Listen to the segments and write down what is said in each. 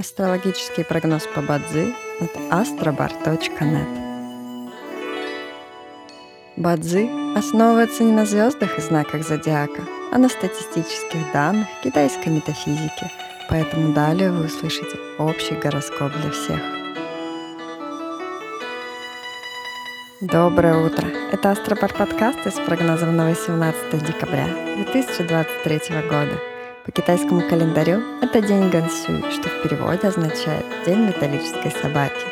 Астрологический прогноз по Бадзи от astrobar.net Бадзи основывается не на звездах и знаках зодиака, а на статистических данных китайской метафизики, поэтому далее вы услышите общий гороскоп для всех. Доброе утро! Это Астробар подкаст с прогнозом на 18 декабря 2023 года – по китайскому календарю это день Гансюй, что в переводе означает «день металлической собаки».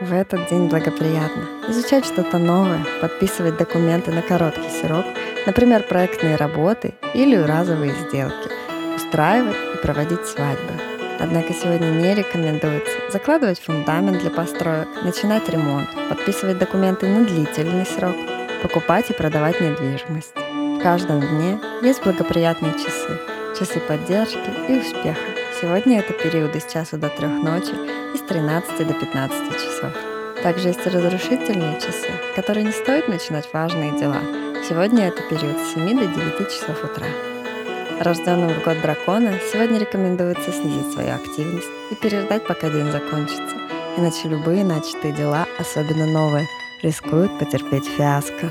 В этот день благоприятно изучать что-то новое, подписывать документы на короткий срок, например, проектные работы или разовые сделки, устраивать и проводить свадьбы. Однако сегодня не рекомендуется закладывать фундамент для построек, начинать ремонт, подписывать документы на длительный срок, покупать и продавать недвижимость. В каждом дне есть благоприятные часы – часы поддержки и успеха. Сегодня это периоды с часу до трех ночи и с 13 до 15 часов. Также есть разрушительные часы, которые не стоит начинать важные дела. Сегодня это период с 7 до 9 часов утра. Рожденным в год дракона сегодня рекомендуется снизить свою активность и переждать, пока день закончится. Иначе любые начатые дела, особенно новые, рискуют потерпеть фиаско.